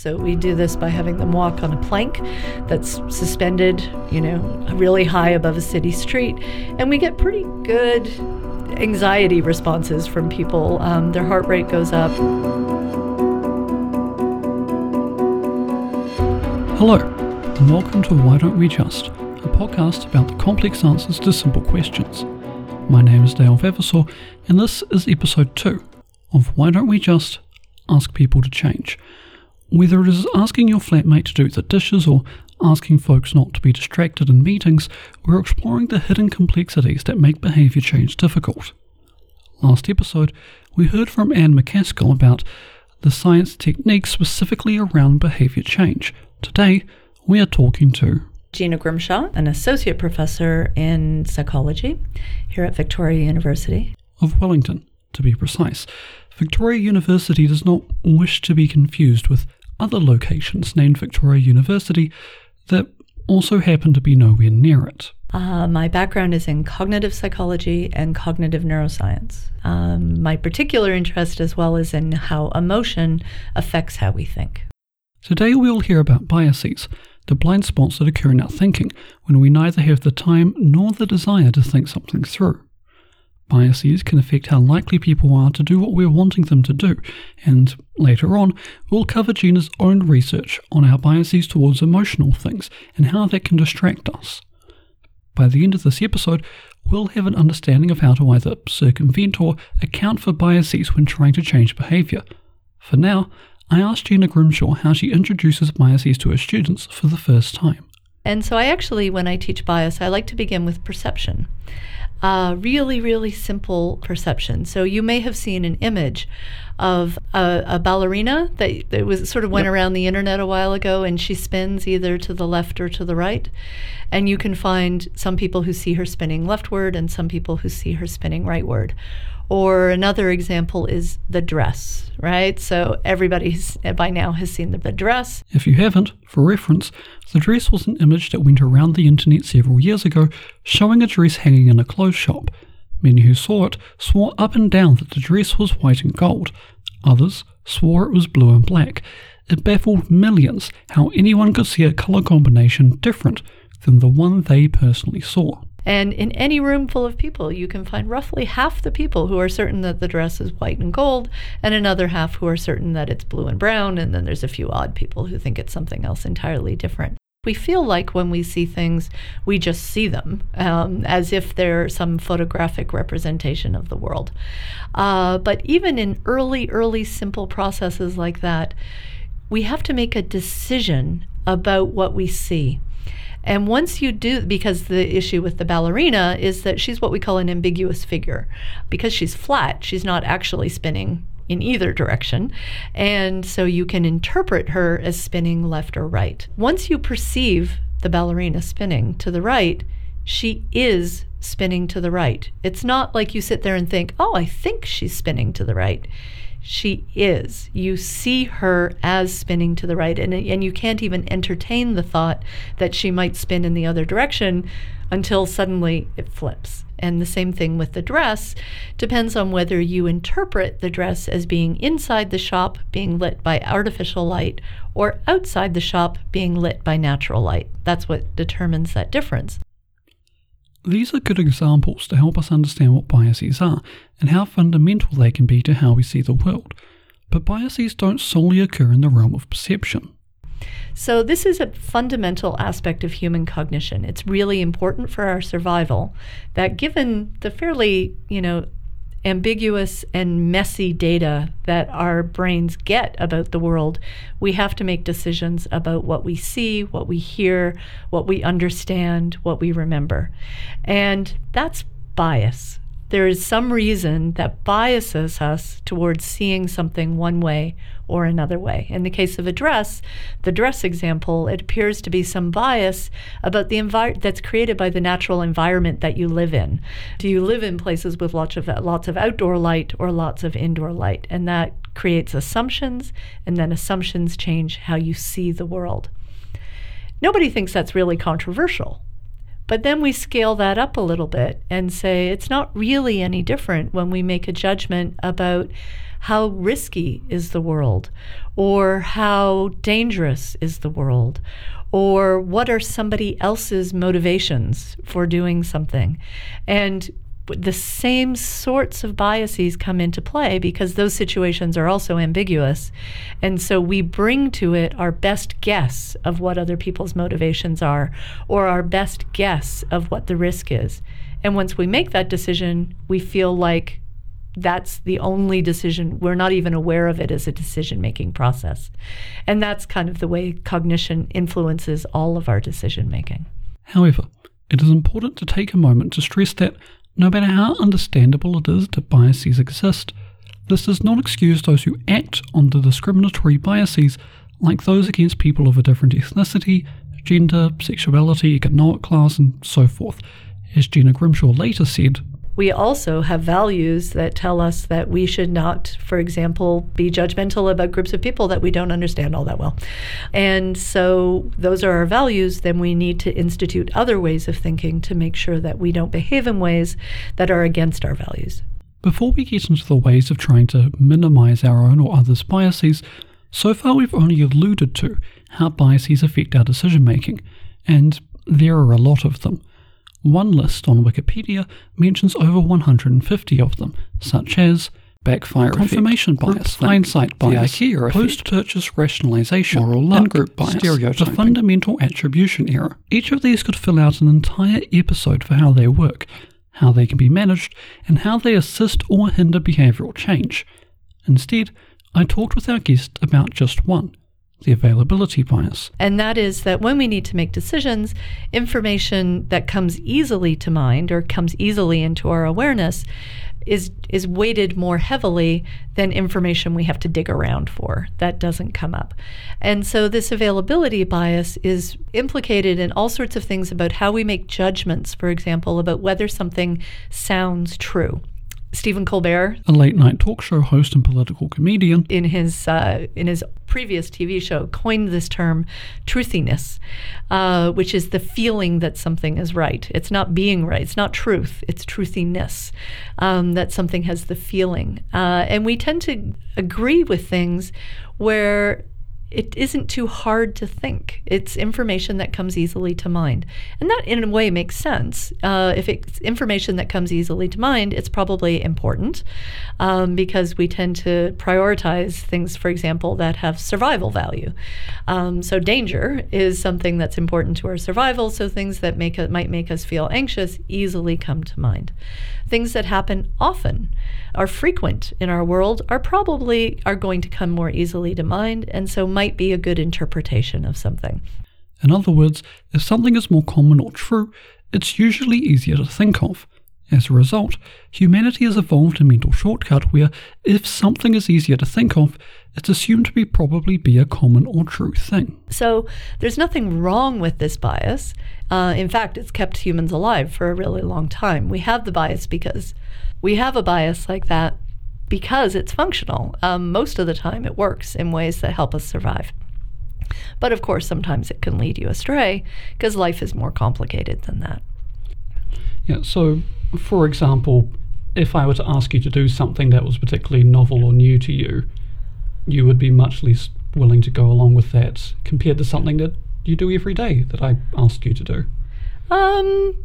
So we do this by having them walk on a plank that's suspended, you know, really high above a city street. And we get pretty good anxiety responses from people. Um, their heart rate goes up. Hello, and welcome to Why Don't We Just, a podcast about the complex answers to simple questions. My name is Dale Vavasor, and this is episode 2 of Why Don't We Just Ask People to Change. Whether it is asking your flatmate to do the dishes or asking folks not to be distracted in meetings, we're exploring the hidden complexities that make behaviour change difficult. Last episode, we heard from Anne McCaskill about the science techniques specifically around behaviour change. Today, we are talking to Gina Grimshaw, an associate professor in psychology here at Victoria University. Of Wellington, to be precise. Victoria University does not wish to be confused with other locations named Victoria University that also happen to be nowhere near it. Uh, my background is in cognitive psychology and cognitive neuroscience. Um, my particular interest, as well, is in how emotion affects how we think. Today we'll hear about biases, the blind spots that occur in our thinking when we neither have the time nor the desire to think something through. Biases can affect how likely people are to do what we're wanting them to do, and later on, we'll cover Gina's own research on our biases towards emotional things and how that can distract us. By the end of this episode, we'll have an understanding of how to either circumvent or account for biases when trying to change behaviour. For now, I asked Gina Grimshaw how she introduces biases to her students for the first time. And so, I actually, when I teach bias, I like to begin with perception uh, really, really simple perception. So you may have seen an image of a, a ballerina that, that, was sort of went yep. around the internet a while ago, and she spins either to the left or to the right. And you can find some people who see her spinning leftward and some people who see her spinning rightward. Or another example is the dress, right? So everybody uh, by now has seen the, the dress. If you haven't, for reference, the dress was an image that went around the internet several years ago showing a dress hanging in a clothes shop. Many who saw it swore up and down that the dress was white and gold. Others swore it was blue and black. It baffled millions how anyone could see a colour combination different than the one they personally saw. And in any room full of people, you can find roughly half the people who are certain that the dress is white and gold, and another half who are certain that it's blue and brown, and then there's a few odd people who think it's something else entirely different. We feel like when we see things, we just see them um, as if they're some photographic representation of the world. Uh, but even in early, early, simple processes like that, we have to make a decision about what we see. And once you do, because the issue with the ballerina is that she's what we call an ambiguous figure. Because she's flat, she's not actually spinning in either direction. And so you can interpret her as spinning left or right. Once you perceive the ballerina spinning to the right, she is spinning to the right. It's not like you sit there and think, oh, I think she's spinning to the right she is. You see her as spinning to the right, and, and you can't even entertain the thought that she might spin in the other direction until suddenly it flips. And the same thing with the dress depends on whether you interpret the dress as being inside the shop, being lit by artificial light, or outside the shop, being lit by natural light. That's what determines that difference. These are good examples to help us understand what biases are and how fundamental they can be to how we see the world. But biases don't solely occur in the realm of perception. So, this is a fundamental aspect of human cognition. It's really important for our survival that, given the fairly, you know, ambiguous and messy data that our brains get about the world, we have to make decisions about what we see, what we hear, what we understand, what we remember. And that's bias there is some reason that biases us towards seeing something one way or another way. In the case of a dress, the dress example, it appears to be some bias about the environment that's created by the natural environment that you live in. Do you live in places with lots of lots of outdoor light or lots of indoor light? And that creates assumptions, and then assumptions change how you see the world. Nobody thinks that's really controversial but then we scale that up a little bit and say it's not really any different when we make a judgment about how risky is the world, or how dangerous is the world, or what are somebody else's motivations for doing something. And the same sorts of biases come into play because those situations are also ambiguous. And so we bring to it our best guess of what other people's motivations are or our best guess of what the risk is. And once we make that decision, we feel like that's the only decision. We're not even aware of it as a decision making process. And that's kind of the way cognition influences all of our decision making. However, it is important to take a moment to stress that no matter how understandable it is that biases exist, this does not excuse those who act on the discriminatory biases, like those against people of a different ethnicity, gender, sexuality, economic class, and so forth. As Gina Grimshaw later said, we also have values that tell us that we should not, for example, be judgmental about groups of people that we don't understand all that well. And so those are our values, then we need to institute other ways of thinking to make sure that we don't behave in ways that are against our values. Before we get into the ways of trying to minimize our own or others' biases, so far we've only alluded to how biases affect our decision making, and there are a lot of them. One list on Wikipedia mentions over 150 of them, such as backfire confirmation effect, bias, hindsight bias, post-purchase rationalization, moral luck, group bias, the fundamental attribution error. Each of these could fill out an entire episode for how they work, how they can be managed, and how they assist or hinder behavioral change. Instead, I talked with our guest about just one, the availability bias. And that is that when we need to make decisions, information that comes easily to mind or comes easily into our awareness is is weighted more heavily than information we have to dig around for that doesn't come up. And so this availability bias is implicated in all sorts of things about how we make judgments, for example, about whether something sounds true. Stephen Colbert, a late night talk show host and political comedian, in his uh, in his previous TV show, coined this term "truthiness," uh, which is the feeling that something is right. It's not being right. It's not truth. It's truthiness. Um, that something has the feeling, uh, and we tend to agree with things where it isn't too hard to think. It's information that comes easily to mind. And that, in a way, makes sense. Uh, if it's information that comes easily to mind, it's probably important um, because we tend to prioritize things, for example, that have survival value. Um, so, danger is something that's important to our survival. So, things that make might make us feel anxious easily come to mind. Things that happen often, are frequent in our world, are probably are going to come more easily to mind. And so, might be a good interpretation of something. In other words, if something is more common or true, it's usually easier to think of. As a result, humanity has evolved a mental shortcut where if something is easier to think of, it's assumed to be probably be a common or true thing. So there's nothing wrong with this bias. Uh, in fact, it's kept humans alive for a really long time. We have the bias because we have a bias like that because it's functional. Um, most of the time, it works in ways that help us survive. But of course, sometimes it can lead you astray because life is more complicated than that. Yeah, so for example, if I were to ask you to do something that was particularly novel or new to you, you would be much less willing to go along with that compared to something that you do every day that I ask you to do. Um,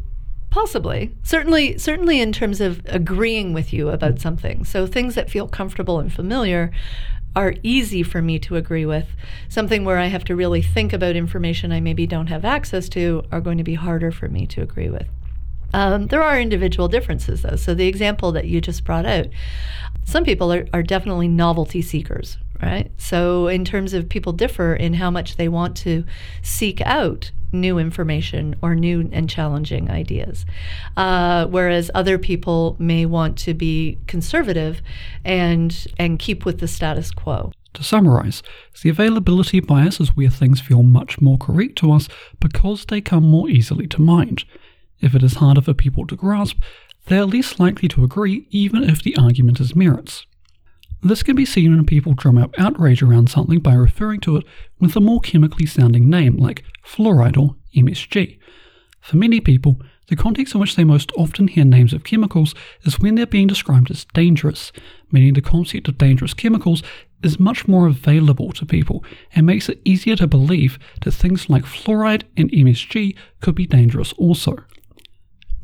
Possibly. Certainly certainly in terms of agreeing with you about something. So things that feel comfortable and familiar are easy for me to agree with. Something where I have to really think about information I maybe don't have access to are going to be harder for me to agree with. Um, there are individual differences, though. So, the example that you just brought out, some people are, are definitely novelty seekers, right? So, in terms of people differ in how much they want to seek out new information or new and challenging ideas. Uh, whereas other people may want to be conservative and and keep with the status quo. To summarize, the availability bias is where things feel much more correct to us because they come more easily to mind. If it is harder for people to grasp, they are less likely to agree even if the argument has merits. This can be seen when people drum up outrage around something by referring to it with a more chemically sounding name like fluoride or MSG. For many people, the context in which they most often hear names of chemicals is when they're being described as dangerous, meaning the concept of dangerous chemicals is much more available to people and makes it easier to believe that things like fluoride and MSG could be dangerous also.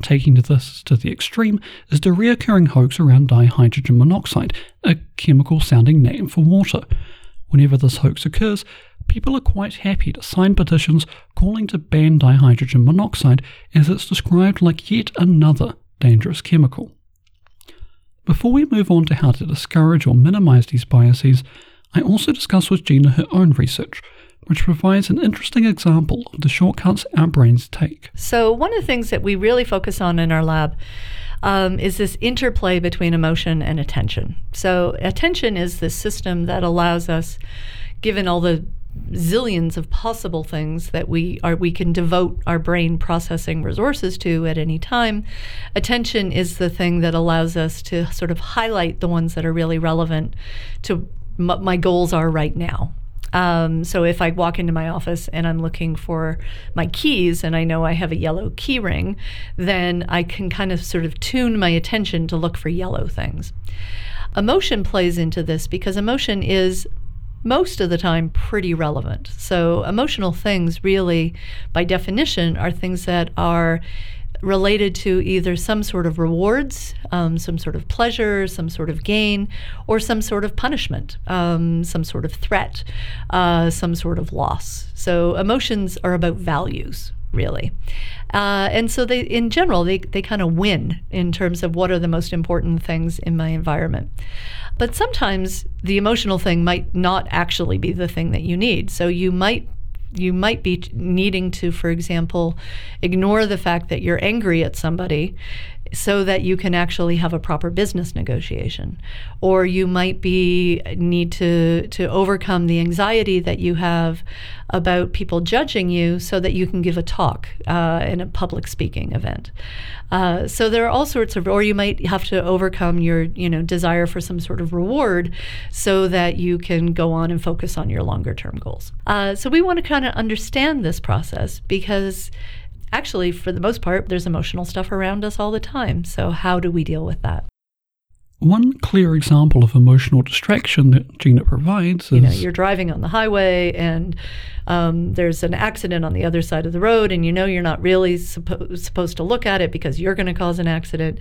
Taking this to the extreme is the reoccurring hoax around dihydrogen monoxide, a chemical sounding name for water. Whenever this hoax occurs, people are quite happy to sign petitions calling to ban dihydrogen monoxide as it's described like yet another dangerous chemical. Before we move on to how to discourage or minimize these biases, I also discuss with Gina her own research, which provides an interesting example of the shortcuts our brains take. So, one of the things that we really focus on in our lab um, is this interplay between emotion and attention. So, attention is the system that allows us, given all the zillions of possible things that we are we can devote our brain processing resources to at any time attention is the thing that allows us to sort of highlight the ones that are really relevant to my goals are right now um, so if I walk into my office and I'm looking for my keys and I know I have a yellow key ring, then I can kind of sort of tune my attention to look for yellow things. Emotion plays into this because emotion is most of the time pretty relevant. So, emotional things, really, by definition, are things that are related to either some sort of rewards, um, some sort of pleasure, some sort of gain, or some sort of punishment, um, some sort of threat, uh, some sort of loss. So emotions are about values, really. Uh, and so they, in general, they, they kind of win in terms of what are the most important things in my environment. But sometimes the emotional thing might not actually be the thing that you need. So you might you might be needing to, for example, ignore the fact that you're angry at somebody so that you can actually have a proper business negotiation. Or you might be need to to overcome the anxiety that you have about people judging you so that you can give a talk uh, in a public speaking event. Uh, so there are all sorts of or you might have to overcome your you know desire for some sort of reward so that you can go on and focus on your longer term goals. Uh, so we want to kind of understand this process because actually, for the most part, there's emotional stuff around us all the time. So, how do we deal with that? One clear example of emotional distraction that Gina provides is you know you're driving on the highway and um, there's an accident on the other side of the road and you know you're not really suppo- supposed to look at it because you're going to cause an accident.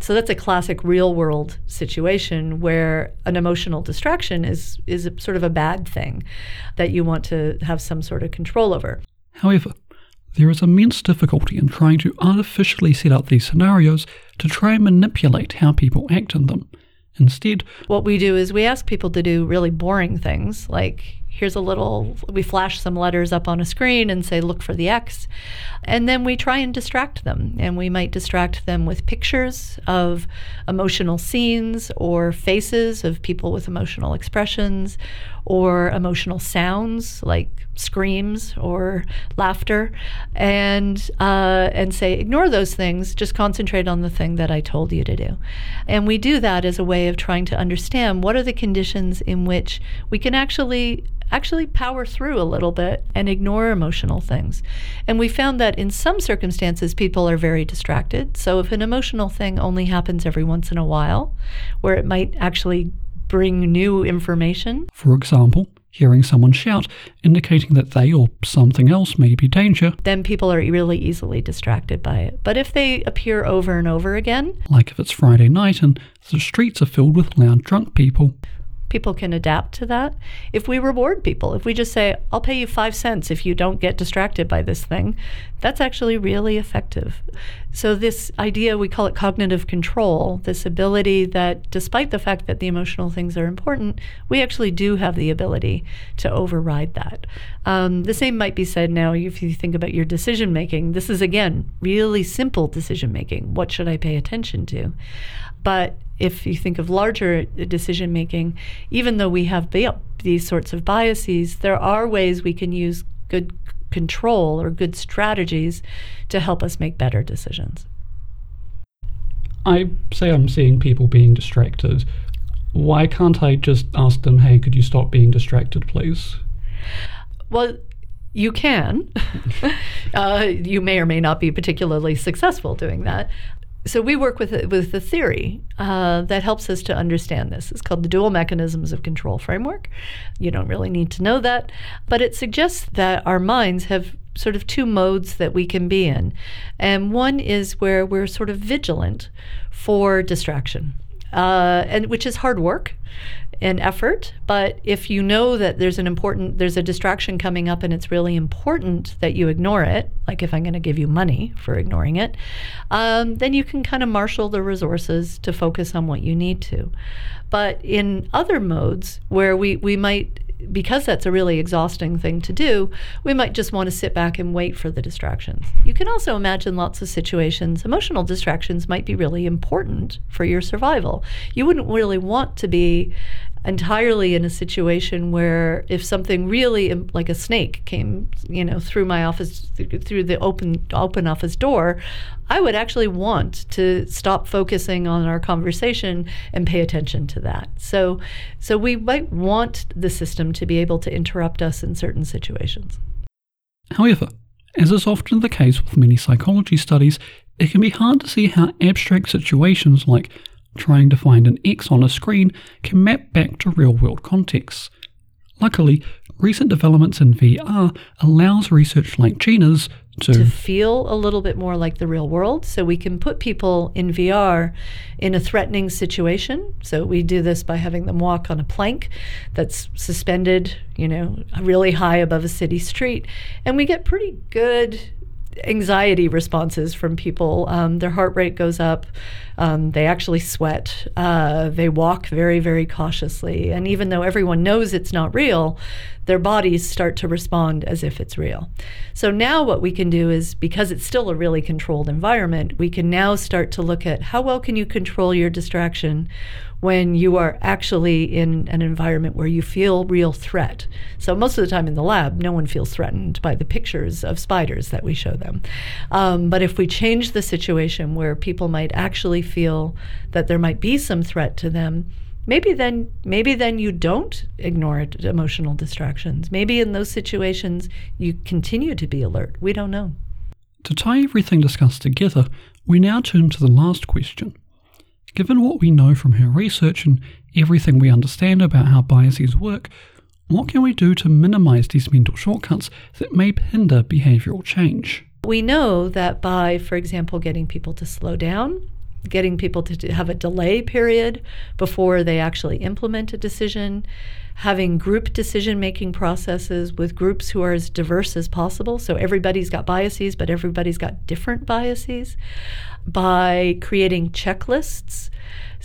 So that's a classic real world situation where an emotional distraction is is a, sort of a bad thing that you want to have some sort of control over. However, there is immense difficulty in trying to artificially set up these scenarios to try and manipulate how people act in them. Instead, what we do is we ask people to do really boring things like here's a little we flash some letters up on a screen and say look for the x and then we try and distract them and we might distract them with pictures of emotional scenes or faces of people with emotional expressions or emotional sounds like screams or laughter and uh, and say ignore those things just concentrate on the thing that i told you to do and we do that as a way of trying to understand what are the conditions in which we can actually actually power through a little bit and ignore emotional things. And we found that in some circumstances, people are very distracted. So if an emotional thing only happens every once in a while, where it might actually bring new information. For example, hearing someone shout, indicating that they or something else may be danger. Then people are really easily distracted by it. But if they appear over and over again, like if it's Friday night and the streets are filled with loud drunk people, people can adapt to that. If we reward people, if we just say, I'll pay you five cents if you don't get distracted by this thing, that's actually really effective. So, this idea, we call it cognitive control, this ability that despite the fact that the emotional things are important, we actually do have the ability to override that. Um, the same might be said now if you think about your decision making. This is, again, really simple decision making. What should I pay attention to? But if you think of larger decision making, even though we have these sorts of biases, there are ways we can use good control or good strategies to help us make better decisions. I say I'm seeing people being distracted. Why can't I just ask them, hey, could you stop being distracted, please? Well, you can. uh, you may or may not be particularly successful doing that. So we work with with a theory uh, that helps us to understand this. It's called the dual mechanisms of control framework. You don't really need to know that, but it suggests that our minds have sort of two modes that we can be in, and one is where we're sort of vigilant for distraction, uh, and which is hard work and effort. But if you know that there's an important, there's a distraction coming up and it's really important that you ignore it, like if I'm going to give you money for ignoring it, um, then you can kind of marshal the resources to focus on what you need to. But in other modes where we, we might because that's a really exhausting thing to do, we might just want to sit back and wait for the distractions. You can also imagine lots of situations, emotional distractions might be really important for your survival. You wouldn't really want to be entirely in a situation where if something really like a snake came you know through my office through the open open office door i would actually want to stop focusing on our conversation and pay attention to that. So so we might want the system to be able to interrupt us in certain situations. However as is often the case with many psychology studies it can be hard to see how abstract situations like trying to find an X on a screen can map back to real world contexts. Luckily, recent developments in VR allows research like Gina's to, to feel a little bit more like the real world. So we can put people in VR in a threatening situation. So we do this by having them walk on a plank that's suspended, you know, really high above a city street. And we get pretty good anxiety responses from people. Um, their heart rate goes up. Um, they actually sweat. Uh, they walk very, very cautiously. And even though everyone knows it's not real, their bodies start to respond as if it's real. So now what we can do is because it's still a really controlled environment, we can now start to look at how well can you control your distraction when you are actually in an environment where you feel real threat. So most of the time in the lab, no one feels threatened by the pictures of spiders that we show them. Um, but if we change the situation where people might actually feel that there might be some threat to them, maybe then maybe then you don't ignore it, emotional distractions. Maybe in those situations you continue to be alert. We don't know. To tie everything discussed together, we now turn to the last question. Given what we know from her research and everything we understand about how biases work, what can we do to minimize these mental shortcuts that may hinder behavioral change? We know that by, for example, getting people to slow down, getting people to have a delay period before they actually implement a decision, having group decision making processes with groups who are as diverse as possible. So everybody's got biases, but everybody's got different biases. By creating checklists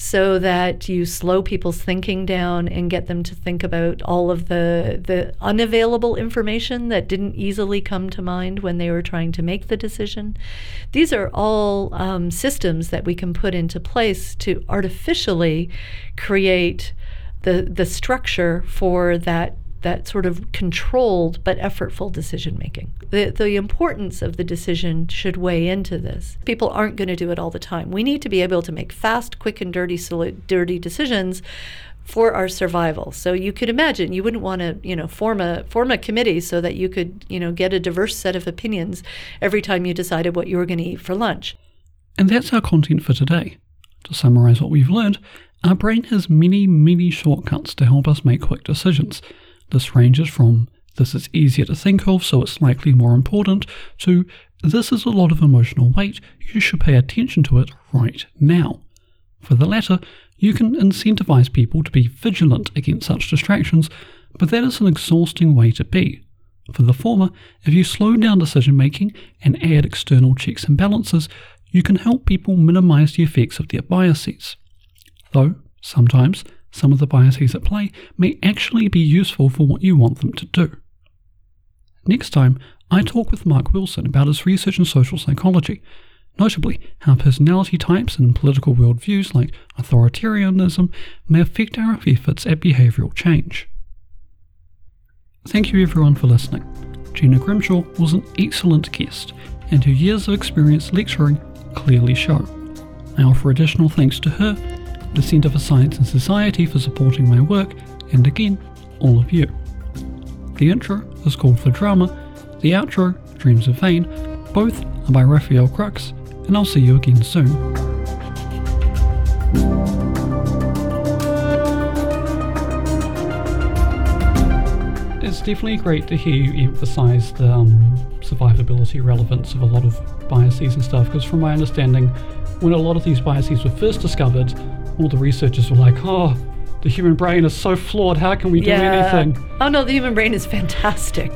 so that you slow people's thinking down and get them to think about all of the the unavailable information that didn't easily come to mind when they were trying to make the decision. These are all um, systems that we can put into place to artificially create the the structure for that that sort of controlled but effortful decision making. The, the importance of the decision should weigh into this. People aren't going to do it all the time. We need to be able to make fast, quick, and dirty, dirty decisions for our survival. So you could imagine you wouldn't want to, you know, form a form a committee so that you could, you know, get a diverse set of opinions every time you decided what you were going to eat for lunch. And that's our content for today. To summarize what we've learned, our brain has many, many shortcuts to help us make quick decisions. This ranges from this is easier to think of, so it's likely more important, to this is a lot of emotional weight, you should pay attention to it right now. For the latter, you can incentivize people to be vigilant against such distractions, but that is an exhausting way to be. For the former, if you slow down decision making and add external checks and balances, you can help people minimize the effects of their biases. Though, sometimes, some of the biases at play may actually be useful for what you want them to do. Next time, I talk with Mark Wilson about his research in social psychology, notably how personality types and political worldviews like authoritarianism may affect our efforts at behavioural change. Thank you everyone for listening. Gina Grimshaw was an excellent guest, and her years of experience lecturing clearly show. I offer additional thanks to her the Centre for Science and Society for supporting my work, and again, all of you. The intro is called For Drama, the outro Dreams of Vain. Both are by Rafael Krux, and I'll see you again soon. It's definitely great to hear you emphasize the um, survivability relevance of a lot of biases and stuff, because from my understanding, when a lot of these biases were first discovered, all the researchers were like, oh, the human brain is so flawed, how can we do anything? Oh no, the human brain is fantastic.